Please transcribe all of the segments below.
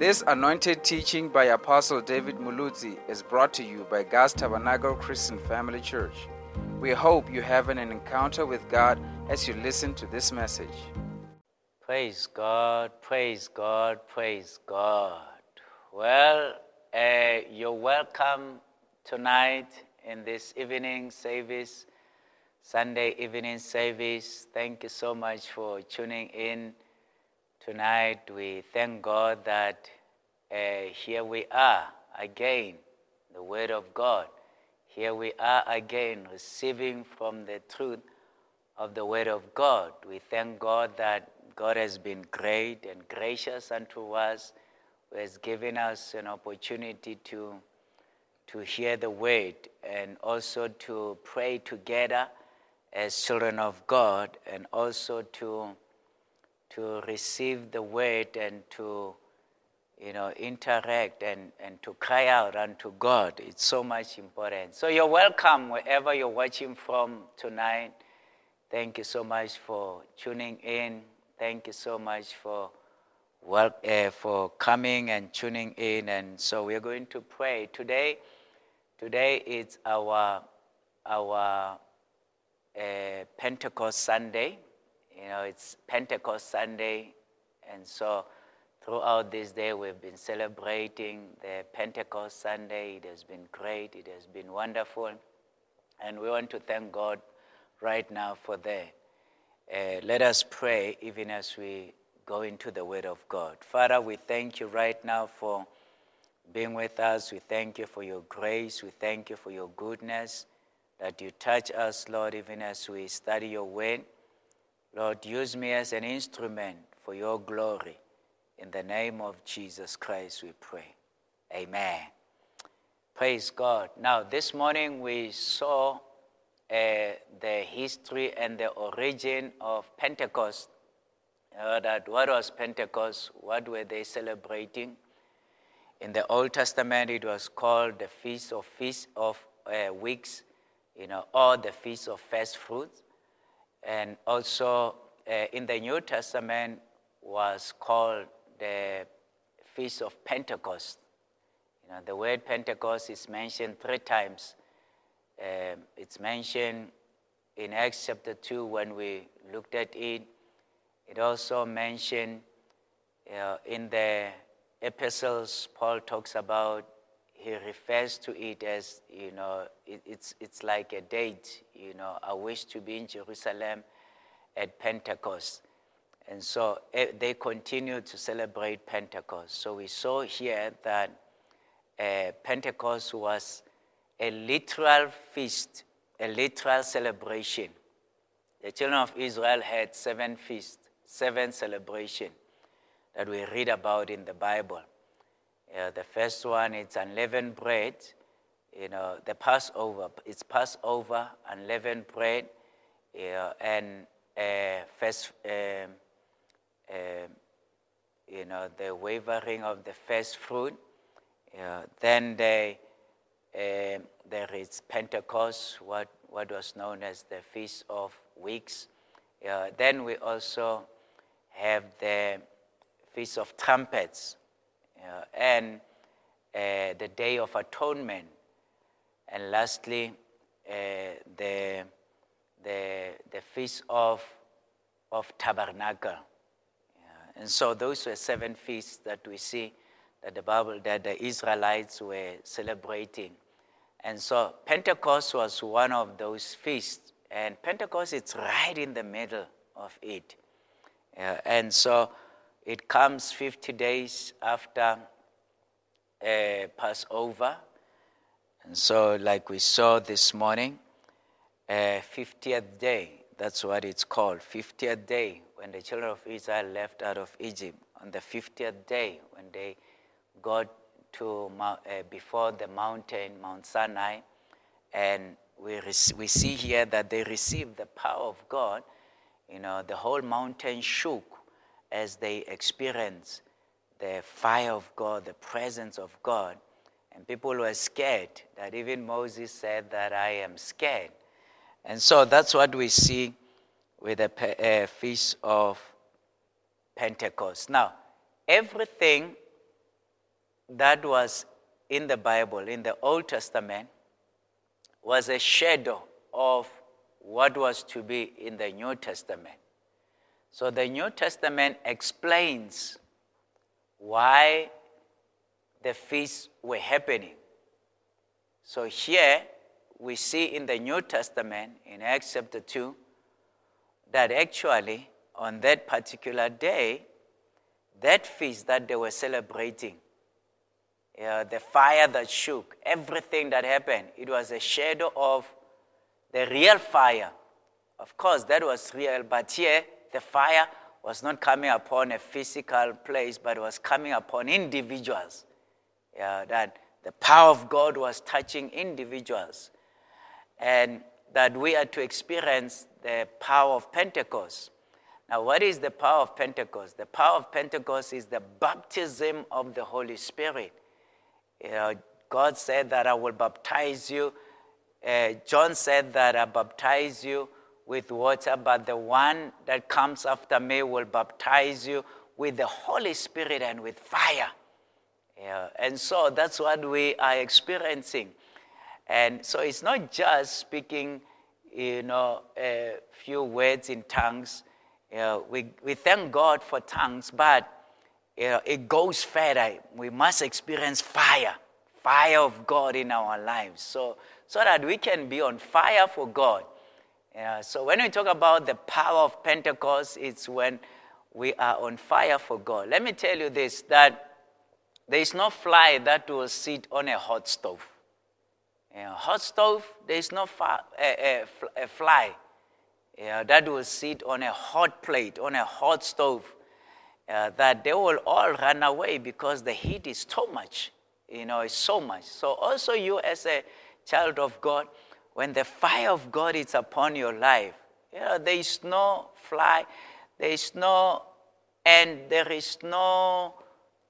This anointed teaching by Apostle David Muluzi is brought to you by God's Tabernacle Christian Family Church. We hope you have an encounter with God as you listen to this message. Praise God, praise God, praise God. Well, uh, you're welcome tonight in this evening service, Sunday evening service. Thank you so much for tuning in tonight. We thank God that uh, here we are again, the Word of God. Here we are again, receiving from the truth of the Word of God. We thank God that God has been great and gracious unto us, who has given us an opportunity to, to hear the Word and also to pray together as children of God and also to, to receive the Word and to you know, interact and, and to cry out unto God. It's so much important. So you're welcome wherever you're watching from tonight. Thank you so much for tuning in. Thank you so much for well, uh, for coming and tuning in. And so we're going to pray today. Today is our our uh, Pentecost Sunday. You know, it's Pentecost Sunday, and so throughout this day we've been celebrating the Pentecost Sunday. It has been great. It has been wonderful, and we want to thank God right now for that. Uh, let us pray even as we go into the Word of God. Father, we thank you right now for being with us. We thank you for your grace. We thank you for your goodness that you touch us, Lord, even as we study your Word. Lord, use me as an instrument for your glory. In the name of Jesus Christ, we pray. Amen. Praise God. Now, this morning we saw uh, the history and the origin of Pentecost. Uh, that what was Pentecost? What were they celebrating? In the Old Testament, it was called the Feast of Feast of uh, Weeks, you know, or the Feast of First Fruits. And also uh, in the New Testament was called the Feast of Pentecost. You know, the word Pentecost is mentioned three times. Um, it's mentioned in Acts chapter 2 when we looked at it. It also mentioned uh, in the epistles, Paul talks about, he refers to it as, you know, it, it's, it's like a date, you know, I wish to be in Jerusalem at Pentecost. And so eh, they continued to celebrate Pentecost. So we saw here that uh, Pentecost was a literal feast, a literal celebration. The children of Israel had seven feasts, seven celebrations that we read about in the Bible. Uh, the first one is unleavened bread, you know, the Passover. It's Passover, unleavened bread, uh, and uh, first, um, um, you know, the wavering of the first fruit. Uh, then they, um, there is Pentecost, what, what was known as the Feast of Weeks. Uh, then we also have the Feast of Trumpets uh, and uh, the Day of Atonement. And lastly, uh, the, the, the Feast of, of Tabernacle. And so those were seven feasts that we see that the Bible, that the Israelites were celebrating. And so Pentecost was one of those feasts. And Pentecost is right in the middle of it. And so it comes 50 days after uh, Passover. And so, like we saw this morning, uh, 50th day, that's what it's called, 50th day, when the children of Israel left out of Egypt. On the 50th day, when they got to uh, before the mountain, Mount Sinai, and we, we see here that they received the power of God. You know, the whole mountain shook as they experience the fire of God, the presence of God. And people were scared that even Moses said that I am scared. And so that's what we see with the uh, feast of Pentecost. Now, everything that was in the Bible, in the Old Testament, was a shadow of what was to be in the New Testament. So the New Testament explains why the feasts were happening. So here we see in the New Testament, in Acts chapter 2, that actually on that particular day, that feast that they were celebrating, uh, the fire that shook, everything that happened, it was a shadow of the real fire. Of course, that was real, but here the fire was not coming upon a physical place, but was coming upon individuals. Yeah, that the power of God was touching individuals. And that we are to experience the power of Pentecost. Now, what is the power of Pentecost? The power of Pentecost is the baptism of the Holy Spirit. You know, God said that I will baptize you. Uh, John said that I baptize you with water, but the one that comes after me will baptize you with the Holy Spirit and with fire. Yeah, and so that's what we are experiencing. And so it's not just speaking, you know, a few words in tongues you know, we, we thank God for tongues, but you know, it goes further. We must experience fire, fire of God in our lives, so, so that we can be on fire for God. Yeah, so when we talk about the power of Pentecost, it's when we are on fire for God. Let me tell you this that there is no fly that will sit on a hot stove. Know, hot stove, there is no a, a fly yeah, that will sit on a hot plate, on a hot stove, uh, that they will all run away because the heat is too much. You know, it's so much. So, also, you as a child of God, when the fire of God is upon your life, you know, there is no fly, there is no, and there is no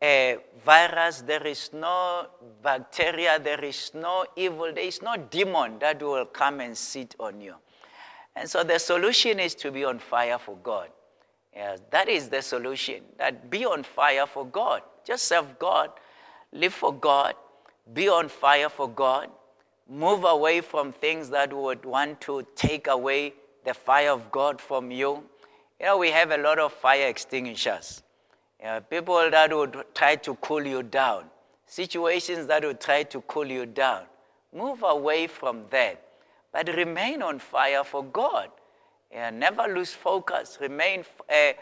uh, virus, there is no bacteria, there is no evil, there is no demon that will come and sit on you. And so the solution is to be on fire for God. Yes, that is the solution. That be on fire for God. Just serve God, live for God, be on fire for God, move away from things that would want to take away the fire of God from you. You know, we have a lot of fire extinguishers. You know, people that would try to cool you down, situations that would try to cool you down. Move away from that but remain on fire for God. Yeah, never lose focus. Remain uh,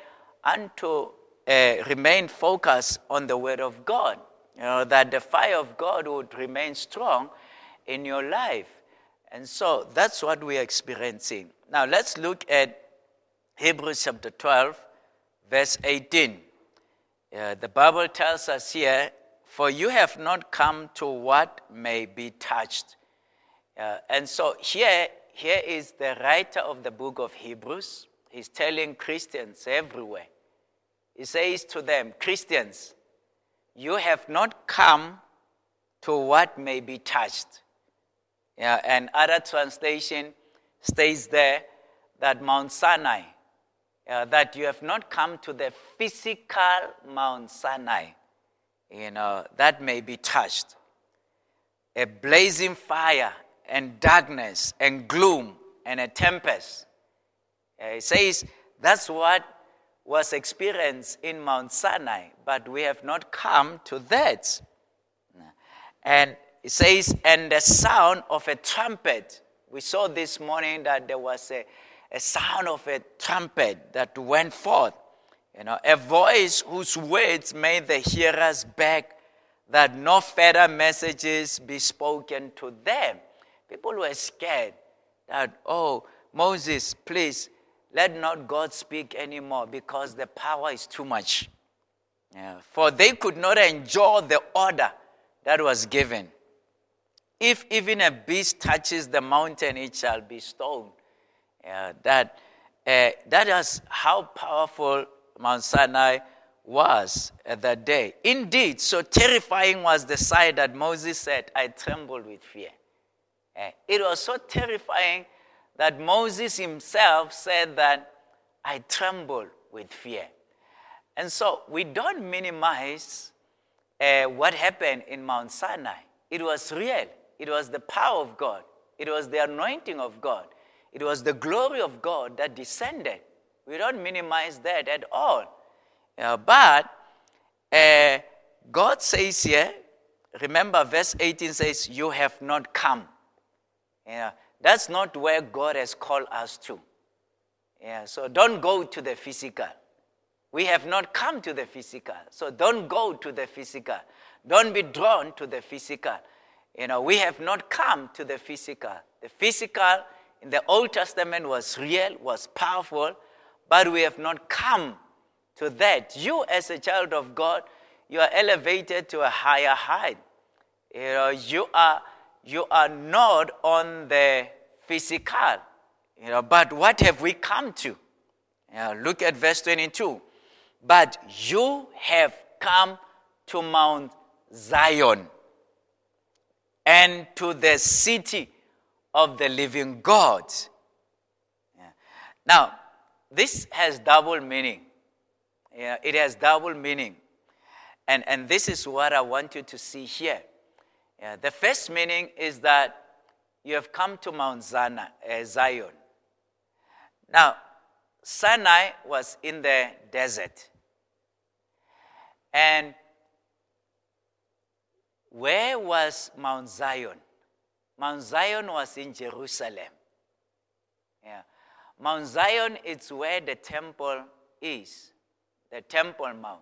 unto uh, remain focused on the Word of God. You know that the fire of God would remain strong in your life, and so that's what we are experiencing. Now let's look at Hebrews chapter 12, verse 18. Uh, the Bible tells us here, "For you have not come to what may be touched." Uh, and so here, here is the writer of the book of Hebrews. He's telling Christians everywhere. He says to them, Christians, you have not come to what may be touched. Yeah, and other translation states there that Mount Sinai, uh, that you have not come to the physical Mount Sinai, you know, that may be touched. A blazing fire and darkness and gloom and a tempest. Uh, it says that's what was experienced in Mount Sinai, but we have not come to that. And it says, and the sound of a trumpet. We saw this morning that there was a, a sound of a trumpet that went forth. You know, a voice whose words made the hearers beg that no further messages be spoken to them. People were scared that, oh, Moses, please, let not God speak anymore because the power is too much. Yeah. For they could not endure the order that was given. If even a beast touches the mountain, it shall be stoned. Yeah, that, uh, that is how powerful Mount Sinai was at that day. Indeed, so terrifying was the sight that Moses said, I trembled with fear. Eh, it was so terrifying that Moses himself said that I tremble with fear. And so we don't minimize uh, what happened in Mount Sinai. It was real, it was the power of God, it was the anointing of God, it was the glory of God that descended. We don't minimize that at all. But uh, God says here, remember verse 18 says, You have not come. Yeah, that's not where God has called us to. Yeah, so don't go to the physical. We have not come to the physical. So don't go to the physical. Don't be drawn to the physical. You know, we have not come to the physical. The physical in the Old Testament was real, was powerful, but we have not come to that. You, as a child of God, you are elevated to a higher height. You know, you are, you are not on the physical. You know, but what have we come to? You know, look at verse 22. But you have come to Mount Zion and to the city of the living God. Yeah. Now, this has double meaning. Yeah, it has double meaning. And, and this is what I want you to see here. Yeah, the first meaning is that you have come to Mount Zana, uh, Zion. Now, Sinai was in the desert. And where was Mount Zion? Mount Zion was in Jerusalem. Yeah. Mount Zion is where the temple is, the Temple Mount.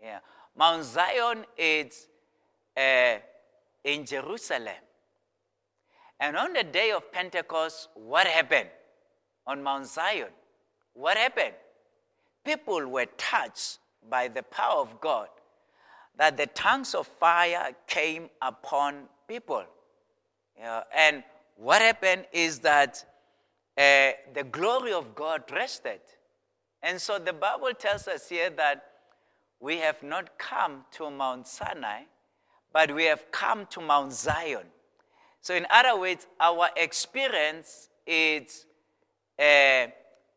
Yeah. Mount Zion is uh, in Jerusalem. And on the day of Pentecost, what happened on Mount Zion? What happened? People were touched by the power of God that the tongues of fire came upon people. And what happened is that uh, the glory of God rested. And so the Bible tells us here that we have not come to Mount Sinai, but we have come to Mount Zion. So, in other words, our experience is uh,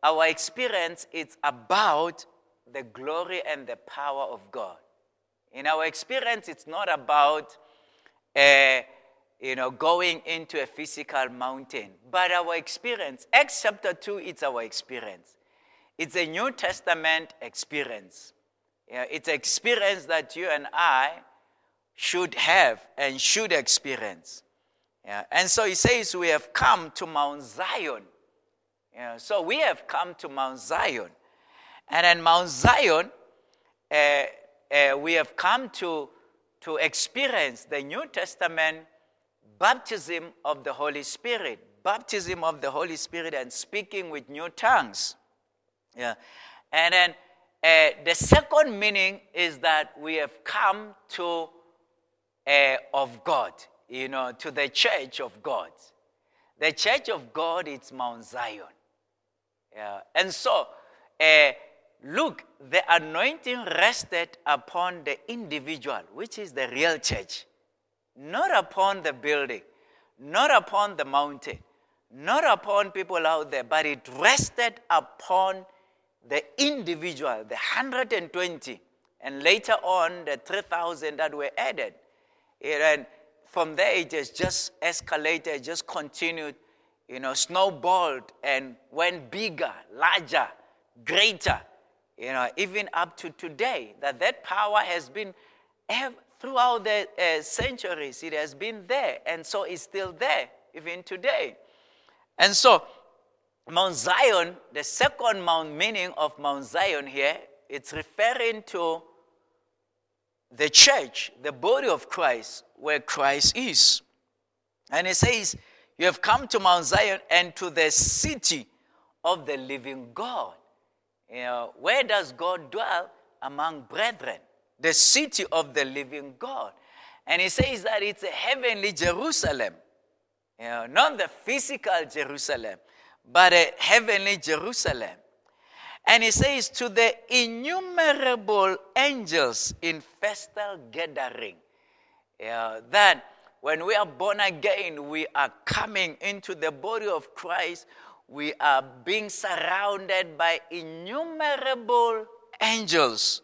our experience is about the glory and the power of God. In our experience, it's not about uh, you know, going into a physical mountain, but our experience, Acts chapter 2, it's our experience. It's a New Testament experience. It's an experience that you and I should have and should experience. Yeah, and so he says, We have come to Mount Zion. Yeah, so we have come to Mount Zion. And in Mount Zion, uh, uh, we have come to, to experience the New Testament baptism of the Holy Spirit. Baptism of the Holy Spirit and speaking with new tongues. Yeah. And then uh, the second meaning is that we have come to uh, of God, you know, to the church of God. The church of God is Mount Zion. Yeah. And so, uh, look, the anointing rested upon the individual, which is the real church, not upon the building, not upon the mountain, not upon people out there, but it rested upon the individual, the 120, and later on the 3,000 that were added. And from there, it has just escalated, just continued, you know, snowballed and went bigger, larger, greater, you know, even up to today. That that power has been throughout the uh, centuries, it has been there, and so it's still there, even today. And so, Mount Zion, the second Mount meaning of Mount Zion here, it's referring to the church, the body of Christ, where Christ is. And it says, You have come to Mount Zion and to the city of the living God. You know, where does God dwell? Among brethren. The city of the living God. And he says that it's a heavenly Jerusalem. You know, not the physical Jerusalem, but a heavenly Jerusalem. And he says, to the innumerable angels in festal gathering, yeah, that when we are born again, we are coming into the body of Christ. We are being surrounded by innumerable angels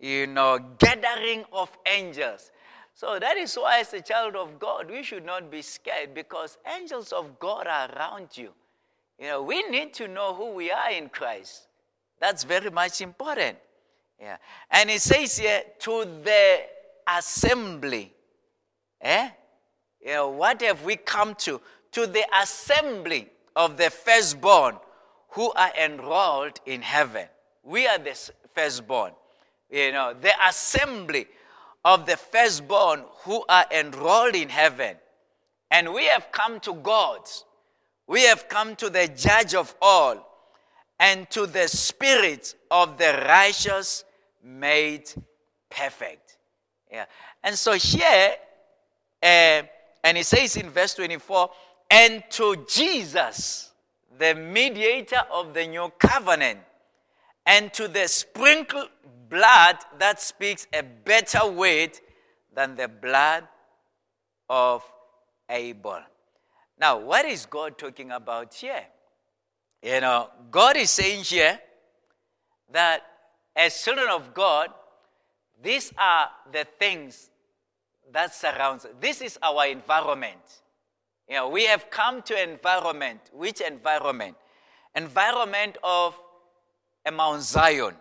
you know, gathering of angels. So that is why, as a child of God, we should not be scared because angels of God are around you. You know, we need to know who we are in Christ. That's very much important. Yeah. And it says here, to the assembly. Eh? You know, what have we come to? To the assembly of the firstborn who are enrolled in heaven. We are the firstborn. You know, the assembly of the firstborn who are enrolled in heaven. And we have come to God. We have come to the judge of all and to the spirit of the righteous made perfect. Yeah. And so here, uh, and it says in verse 24, and to Jesus, the mediator of the new covenant, and to the sprinkled blood that speaks a better word than the blood of Abel. Now, what is God talking about here? You know, God is saying here that as children of God, these are the things that surrounds us. This is our environment. You know, we have come to environment. Which environment? Environment of a Mount Zion,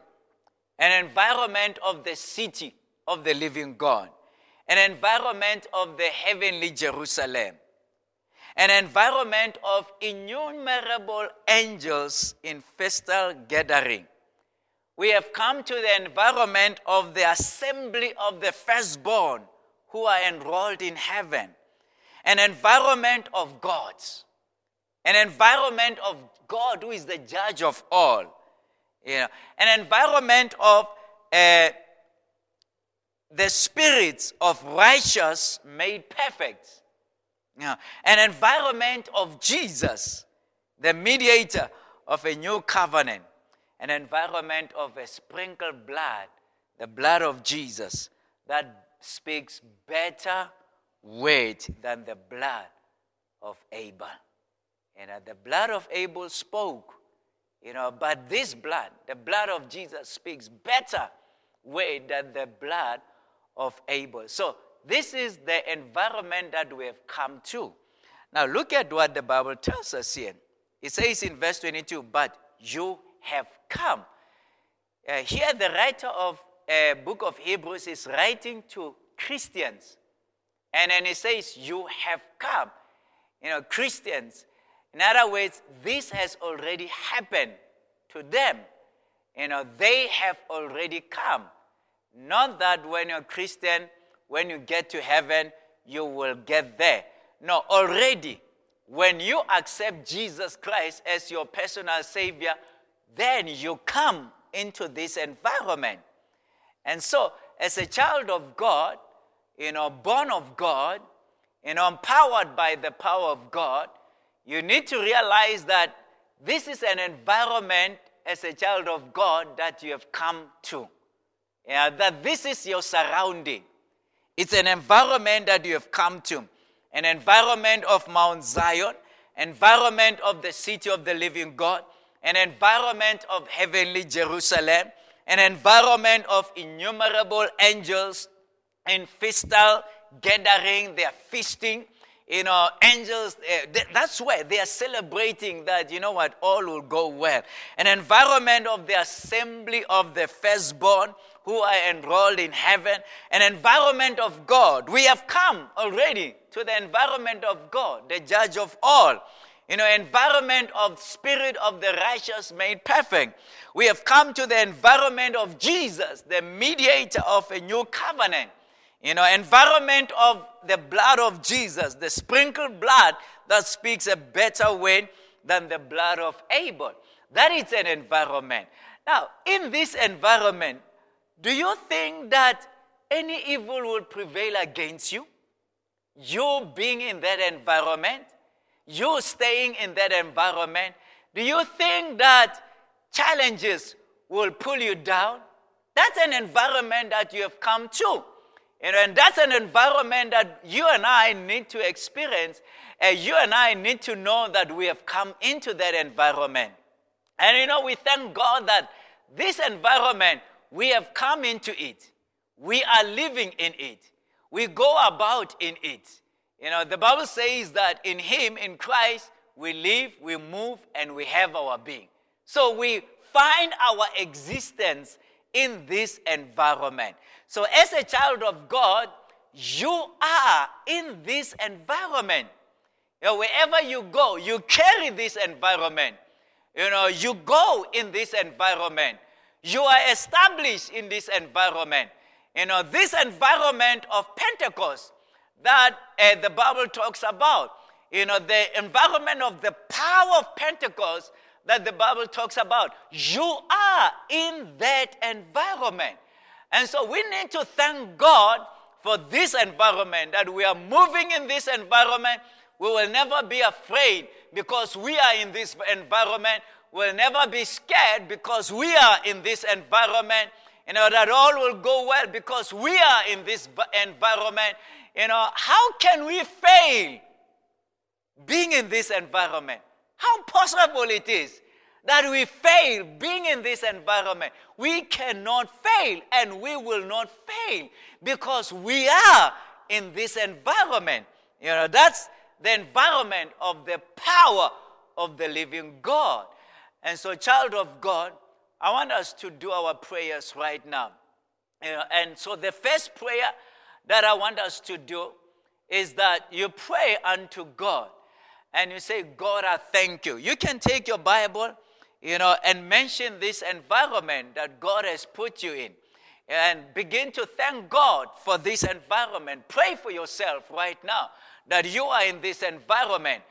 an environment of the city of the living God, an environment of the heavenly Jerusalem, an environment of innumerable angels in festal gathering. We have come to the environment of the assembly of the firstborn who are enrolled in heaven, an environment of gods, an environment of God who is the judge of all. You know, an environment of uh, the spirits of righteous made perfect. You know, an environment of Jesus, the mediator of a new covenant, an environment of a sprinkled blood, the blood of Jesus, that speaks better weight than the blood of Abel. And the blood of Abel spoke you know, but this blood, the blood of Jesus, speaks better way than the blood of Abel. So this is the environment that we have come to. Now look at what the Bible tells us here. It says in verse 22, but you have come. Uh, here the writer of a uh, book of Hebrews is writing to Christians. And then he says, you have come. You know, Christians, in other words, this has already happened to them. You know, they have already come. Not that when you're Christian, when you get to heaven, you will get there. No, already, when you accept Jesus Christ as your personal Savior, then you come into this environment. And so, as a child of God, you know, born of God, you know, empowered by the power of God, you need to realize that this is an environment as a child of God that you have come to. Yeah, that this is your surrounding. It's an environment that you have come to. An environment of Mount Zion, environment of the city of the living God, an environment of heavenly Jerusalem, an environment of innumerable angels in festal gathering, they are feasting, you know, angels, uh, that's where they are celebrating that, you know what, all will go well. An environment of the assembly of the firstborn who are enrolled in heaven, an environment of God. We have come already to the environment of God, the judge of all. You know, environment of spirit of the righteous made perfect. We have come to the environment of Jesus, the mediator of a new covenant. You know, environment of the blood of Jesus, the sprinkled blood that speaks a better way than the blood of Abel. That is an environment. Now, in this environment, do you think that any evil will prevail against you? You being in that environment, you staying in that environment, do you think that challenges will pull you down? That's an environment that you have come to. Know, and that's an environment that you and I need to experience. And you and I need to know that we have come into that environment. And you know, we thank God that this environment We have come into it. We are living in it. We go about in it. You know, the Bible says that in Him, in Christ, we live, we move, and we have our being. So we find our existence in this environment. So, as a child of God, you are in this environment. You know, wherever you go, you carry this environment. You know, you go in this environment. You are established in this environment. You know, this environment of Pentecost that uh, the Bible talks about. You know, the environment of the power of Pentecost that the Bible talks about. You are in that environment. And so we need to thank God for this environment, that we are moving in this environment. We will never be afraid because we are in this environment. We'll never be scared because we are in this environment. You know, that all will go well because we are in this environment. You know, how can we fail being in this environment? How possible it is that we fail being in this environment. We cannot fail and we will not fail because we are in this environment. You know, that's the environment of the power of the living God. And so, child of God, I want us to do our prayers right now. You know, and so, the first prayer that I want us to do is that you pray unto God and you say, God, I thank you. You can take your Bible you know, and mention this environment that God has put you in. And begin to thank God for this environment. Pray for yourself right now that you are in this environment.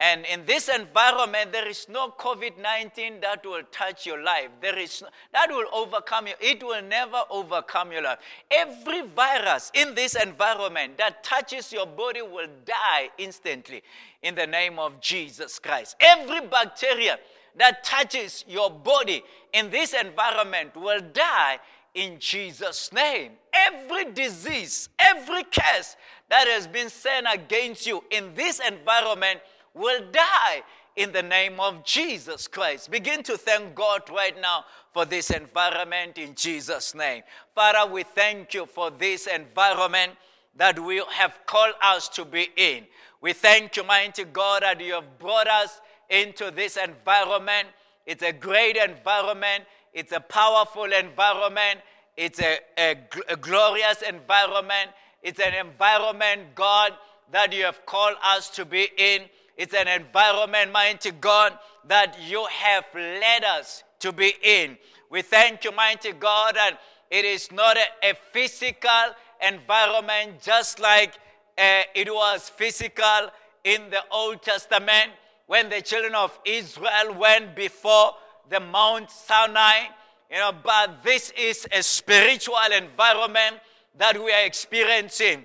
And in this environment, there is no COVID 19 that will touch your life. There is no, that will overcome you. It will never overcome your life. Every virus in this environment that touches your body will die instantly in the name of Jesus Christ. Every bacteria that touches your body in this environment will die in Jesus' name. Every disease, every curse that has been sent against you in this environment will die in the name of Jesus Christ. Begin to thank God right now for this environment in Jesus' name. Father, we thank you for this environment that we have called us to be in. We thank you, mighty God, that you have brought us into this environment. It's a great environment, it's a powerful environment, it's a, a, a glorious environment. It's an environment, God, that you have called us to be in. It's an environment, mighty God, that you have led us to be in. We thank you, mighty God, that it is not a, a physical environment just like uh, it was physical in the Old Testament when the children of Israel went before the Mount Sinai. You know, but this is a spiritual environment that we are experiencing.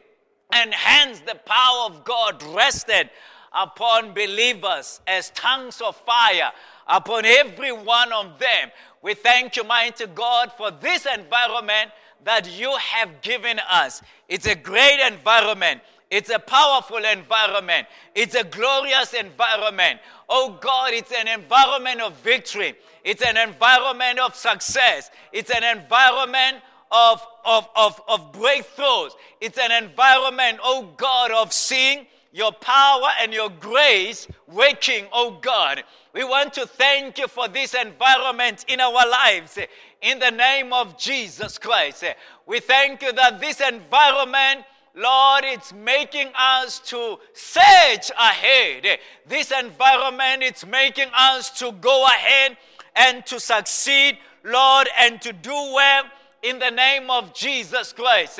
And hence the power of God rested upon believers as tongues of fire upon every one of them. We thank you, mighty God, for this environment that you have given us. It's a great environment. It's a powerful environment. It's a glorious environment. Oh God, it's an environment of victory. It's an environment of success. It's an environment of, of, of, of breakthroughs. It's an environment, oh God, of seeing your power and your grace working, oh God. We want to thank you for this environment in our lives in the name of Jesus Christ. We thank you that this environment Lord, it's making us to search ahead. This environment, it's making us to go ahead and to succeed, Lord, and to do well in the name of Jesus Christ.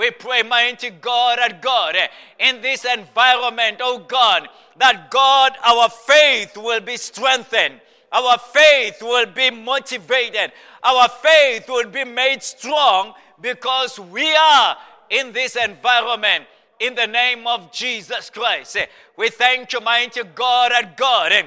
We pray, mighty God, that God, eh, in this environment, oh God, that God, our faith will be strengthened. Our faith will be motivated. Our faith will be made strong because we are in this environment in the name of Jesus Christ. Eh, we thank you, mighty God and God, eh,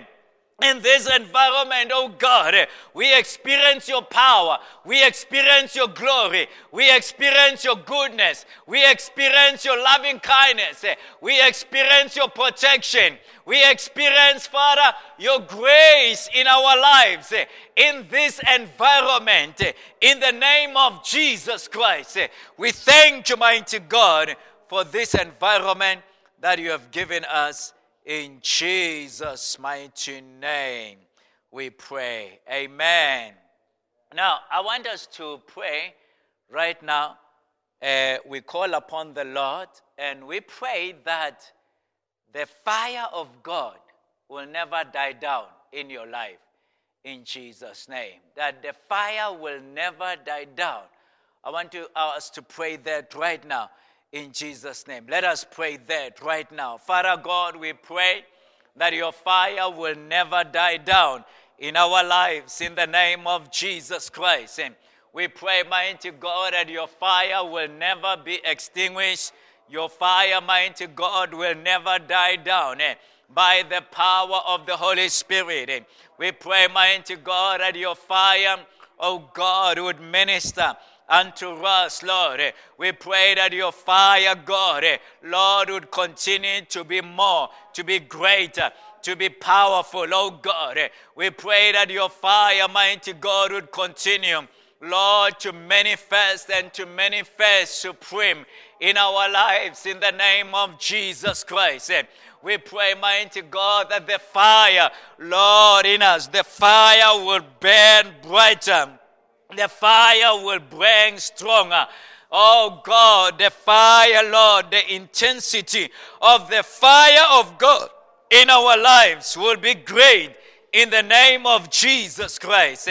in this environment, oh God, we experience your power. We experience your glory. We experience your goodness. We experience your loving kindness. We experience your protection. We experience, Father, your grace in our lives, in this environment. In the name of Jesus Christ, we thank you, mighty God, for this environment that you have given us in Jesus' mighty name, we pray. Amen. Now, I want us to pray right now. Uh, we call upon the Lord and we pray that the fire of God will never die down in your life in Jesus' name. That the fire will never die down. I want to, us to pray that right now in Jesus' name. Let us pray that right now. Father God, we pray that your fire will never die down in our lives in the name of Jesus Christ. And we pray, mighty God, that your fire will never be extinguished. Your fire, mighty God, will never die down. And by the power of the Holy Spirit. We pray, mighty God, that your fire, oh God, would minister unto us, Lord. We pray that your fire, God, Lord, would continue to be more, to be greater, to be powerful, oh God. We pray that your fire, mighty God, would continue, Lord, to manifest and to manifest supreme in our lives in the name of Jesus Christ. We pray, mighty God, that the fire, Lord, in us, the fire will burn brighter the fire will bring stronger. Oh God, the fire, Lord, the intensity of the fire of God in our lives will be great in the name of Jesus Christ.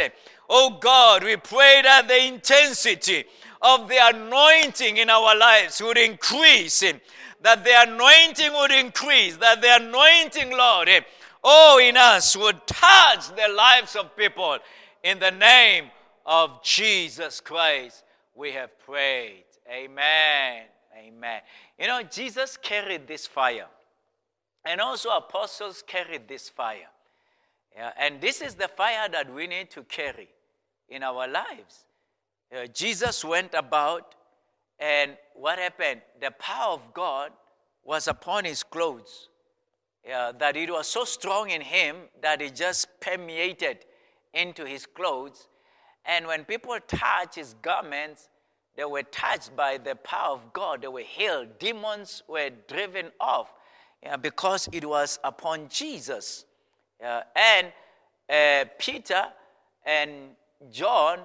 Oh God, we pray that the intensity of the anointing in our lives would increase, that the anointing would increase, that the anointing, Lord, oh, in us would touch the lives of people in the name of Jesus Christ, we have prayed. Amen. Amen. You know, Jesus carried this fire, and also apostles carried this fire. Yeah, and this is the fire that we need to carry in our lives. Uh, Jesus went about, and what happened? The power of God was upon his clothes. Yeah, that it was so strong in him that it just permeated into his clothes and when people touched his garments, they were touched by the power of God. They were healed. Demons were driven off because it was upon Jesus. And uh, Peter and John,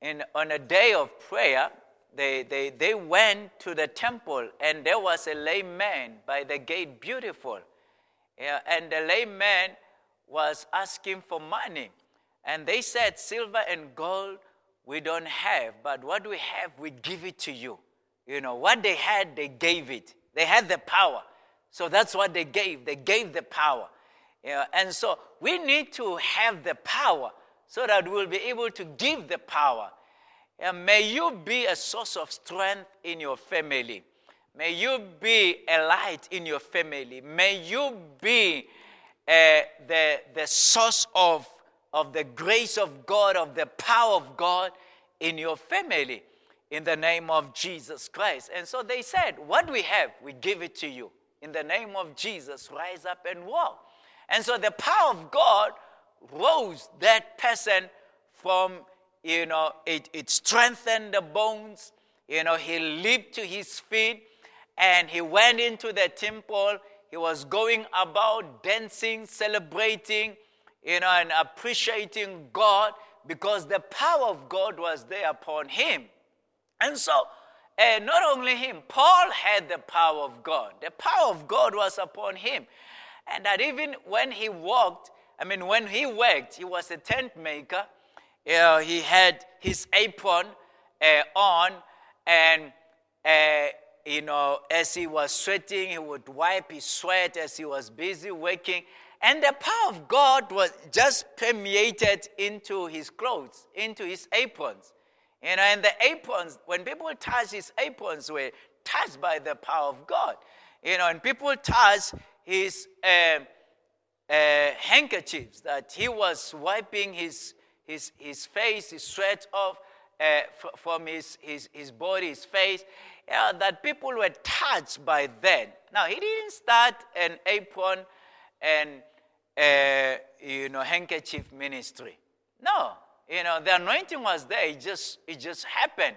in, on a day of prayer, they, they, they went to the temple and there was a lame man by the gate, beautiful. And the lame man was asking for money. And they said, Silver and gold we don't have, but what we have, we give it to you. You know, what they had, they gave it. They had the power. So that's what they gave. They gave the power. You know, and so we need to have the power so that we'll be able to give the power. And may you be a source of strength in your family. May you be a light in your family. May you be uh, the, the source of of the grace of God, of the power of God in your family in the name of Jesus Christ. And so they said, What we have, we give it to you. In the name of Jesus, rise up and walk. And so the power of God rose that person from, you know, it, it strengthened the bones. You know, he leaped to his feet and he went into the temple. He was going about dancing, celebrating you know, and appreciating God because the power of God was there upon him. And so, uh, not only him, Paul had the power of God. The power of God was upon him. And that even when he walked, I mean, when he worked, he was a tent maker. Uh, he had his apron uh, on, and uh, you know, as he was sweating, he would wipe his sweat as he was busy working. And the power of God was just permeated into his clothes, into his aprons. You know, and the aprons, when people touched his aprons, were touched by the power of God. You know, and people touched his uh, uh, handkerchiefs that he was wiping his, his, his face, his sweat off uh, f- from his, his, his body, his face, uh, that people were touched by that. Now, he didn't start an apron and, uh, you know, handkerchief ministry. No, you know, the anointing was there. It just, it just happened.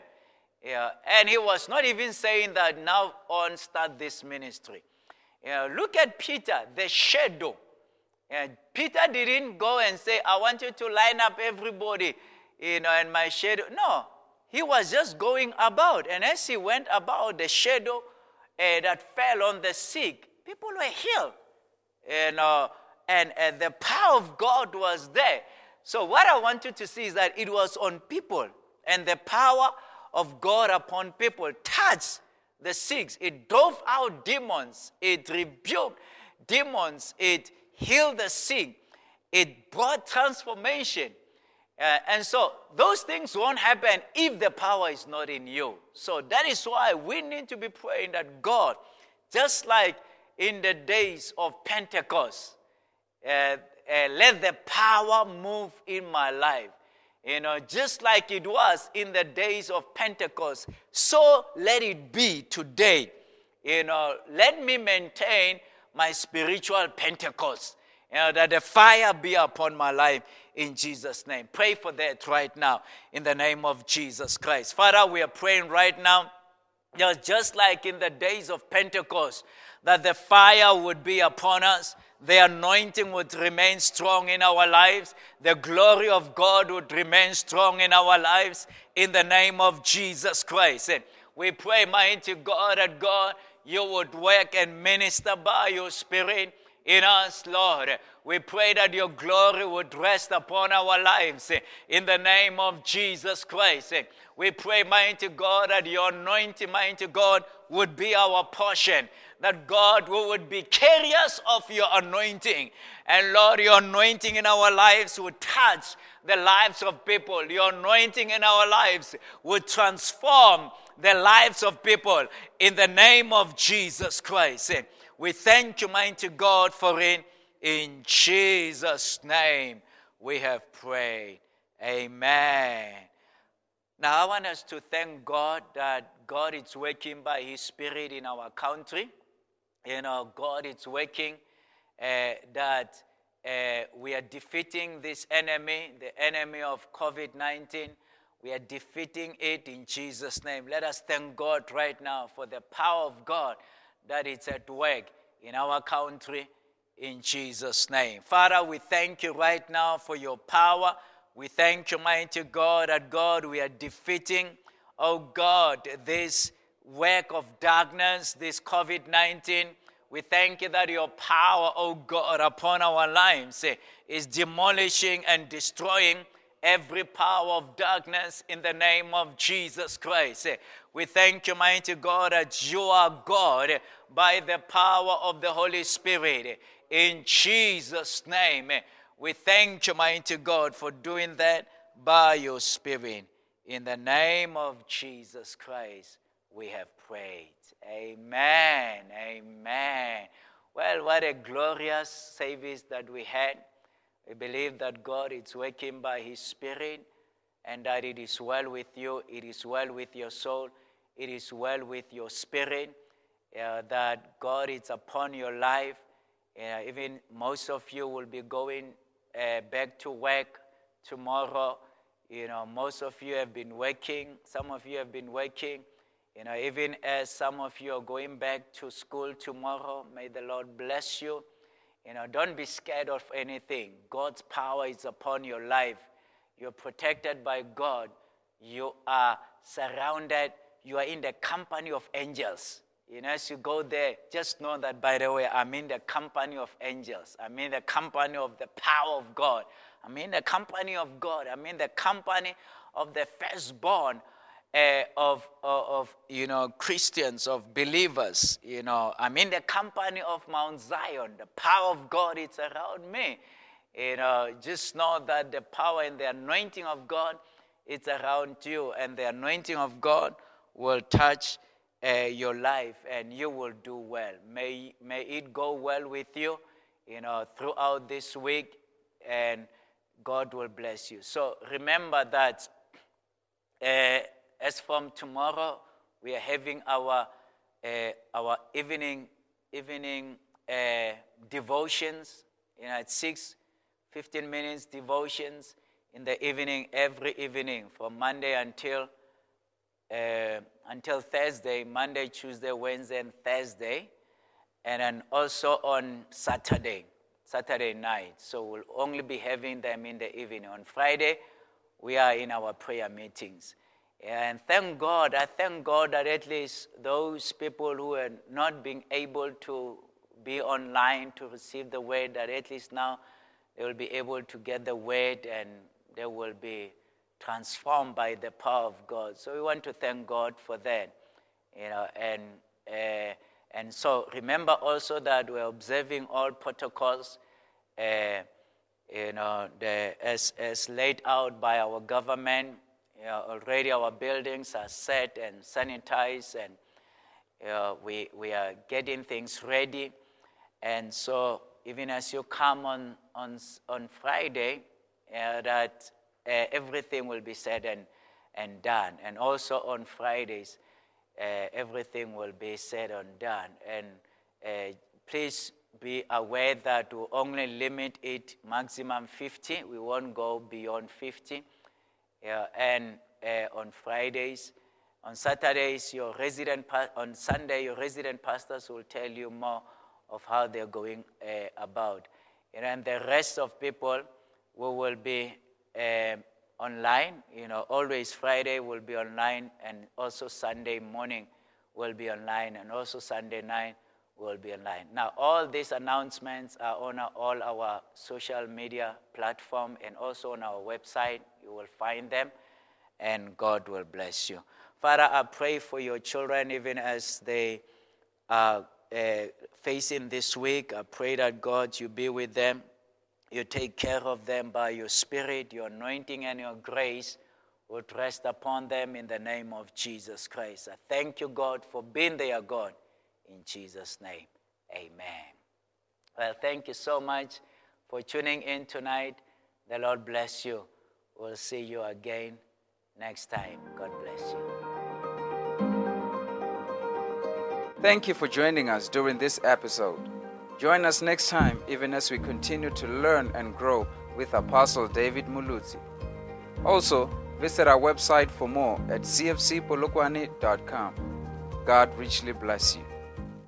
Yeah, and he was not even saying that now on start this ministry. Yeah, look at Peter, the shadow. And Peter didn't go and say, I want you to line up everybody, you know, and my shadow. No, he was just going about. And as he went about, the shadow uh, that fell on the sick, people were healed. And, uh, and, and the power of God was there. So, what I want you to see is that it was on people, and the power of God upon people touched the sick. It drove out demons. It rebuked demons. It healed the sick. It brought transformation. Uh, and so those things won't happen if the power is not in you. So that is why we need to be praying that God, just like in the days of Pentecost, uh, uh, let the power move in my life. You know, just like it was in the days of Pentecost, so let it be today. You know, let me maintain my spiritual Pentecost. You know, that the fire be upon my life in Jesus' name. Pray for that right now in the name of Jesus Christ. Father, we are praying right now, just like in the days of Pentecost, that the fire would be upon us the anointing would remain strong in our lives. The glory of God would remain strong in our lives in the name of Jesus Christ. And we pray, mighty God, that God, you would work and minister by your Spirit in us, Lord. We pray that your glory would rest upon our lives in the name of Jesus Christ. We pray, mighty God, that your anointing, mighty God, would be our portion that God would be carriers of your anointing. And Lord, your anointing in our lives would touch the lives of people. Your anointing in our lives would transform the lives of people in the name of Jesus Christ. We thank you, mighty God, for it. In Jesus' name we have prayed. Amen. Now, I want us to thank God that God is working by His Spirit in our country you know, God is working, uh, that uh, we are defeating this enemy, the enemy of COVID 19. We are defeating it in Jesus' name. Let us thank God right now for the power of God that is at work in our country in Jesus' name. Father, we thank you right now for your power. We thank you, mighty God, that God, we are defeating, oh God, this work of darkness, this COVID 19. We thank you that your power, oh God, upon our lives eh, is demolishing and destroying every power of darkness in the name of Jesus Christ. We thank you, mighty God, that you are God by the power of the Holy Spirit. In Jesus' name, we thank you, mighty God, for doing that by your Spirit. In the name of Jesus Christ, we have prayed. Amen. Amen. Well, what a glorious service that we had. We believe that God is working by His Spirit and that it is well with you, it is well with your soul, it is well with your spirit, uh, that God is upon your life. Uh, even most of you will be going uh, back to work tomorrow. You know, most of you have been working, some of you have been working. You know, even as some of you are going back to school tomorrow, may the Lord bless you. You know, don't be scared of anything. God's power is upon your life. You're protected by God. You are surrounded. You are in the company of angels. You know, as you go there, just know that, by the way, I'm in the company of angels. I'm in the company of the power of God. I'm in the company of God. I'm in the company of the firstborn uh, of, of, you know, Christians, of believers. You know, I'm in the company of Mount Zion. The power of God is around me. You know, just know that the power and the anointing of God is around you, and the anointing of God will touch uh, your life, and you will do well. May, may it go well with you you know, throughout this week, and God will bless you. So remember that uh, as from tomorrow, we are having our, uh, our evening, evening uh, devotions, you know, at 6, 15 minutes devotions in the evening, every evening, from Monday until, uh, until Thursday, Monday, Tuesday, Wednesday, and Thursday, and then also on Saturday, Saturday night. So we'll only be having them in the evening. On Friday, we are in our prayer meetings. And thank God, I thank God that at least those people who are not being able to be online to receive the word, that at least now they will be able to get the word and they will be transformed by the power of God. So we want to thank God for that. You know, and, uh, and so remember also that we're observing all protocols uh, you know, the, as, as laid out by our government. Already our buildings are set and sanitized, and we, we are getting things ready. And so, even as you come on, on, on Friday, uh, that uh, everything will be said and, and done. And also on Fridays, uh, everything will be said and done. And uh, please be aware that we only limit it maximum 50. We won't go beyond 50. And uh, on Fridays, on Saturdays, your resident on Sunday, your resident pastors will tell you more of how they're going uh, about. And the rest of people, we will be uh, online. You know, always Friday will be online, and also Sunday morning will be online, and also Sunday night will be online. Now, all these announcements are on all our social media platform and also on our website. You will find them, and God will bless you. Father, I pray for your children even as they are uh, facing this week. I pray that God, you be with them. You take care of them by your spirit, your anointing, and your grace would rest upon them in the name of Jesus Christ. I thank you, God, for being their God. In Jesus' name, amen. Well, thank you so much for tuning in tonight. The Lord bless you. We'll see you again next time. God bless you. Thank you for joining us during this episode. Join us next time, even as we continue to learn and grow with Apostle David Muluzi. Also, visit our website for more at cfcpolokwane.com. God richly bless you.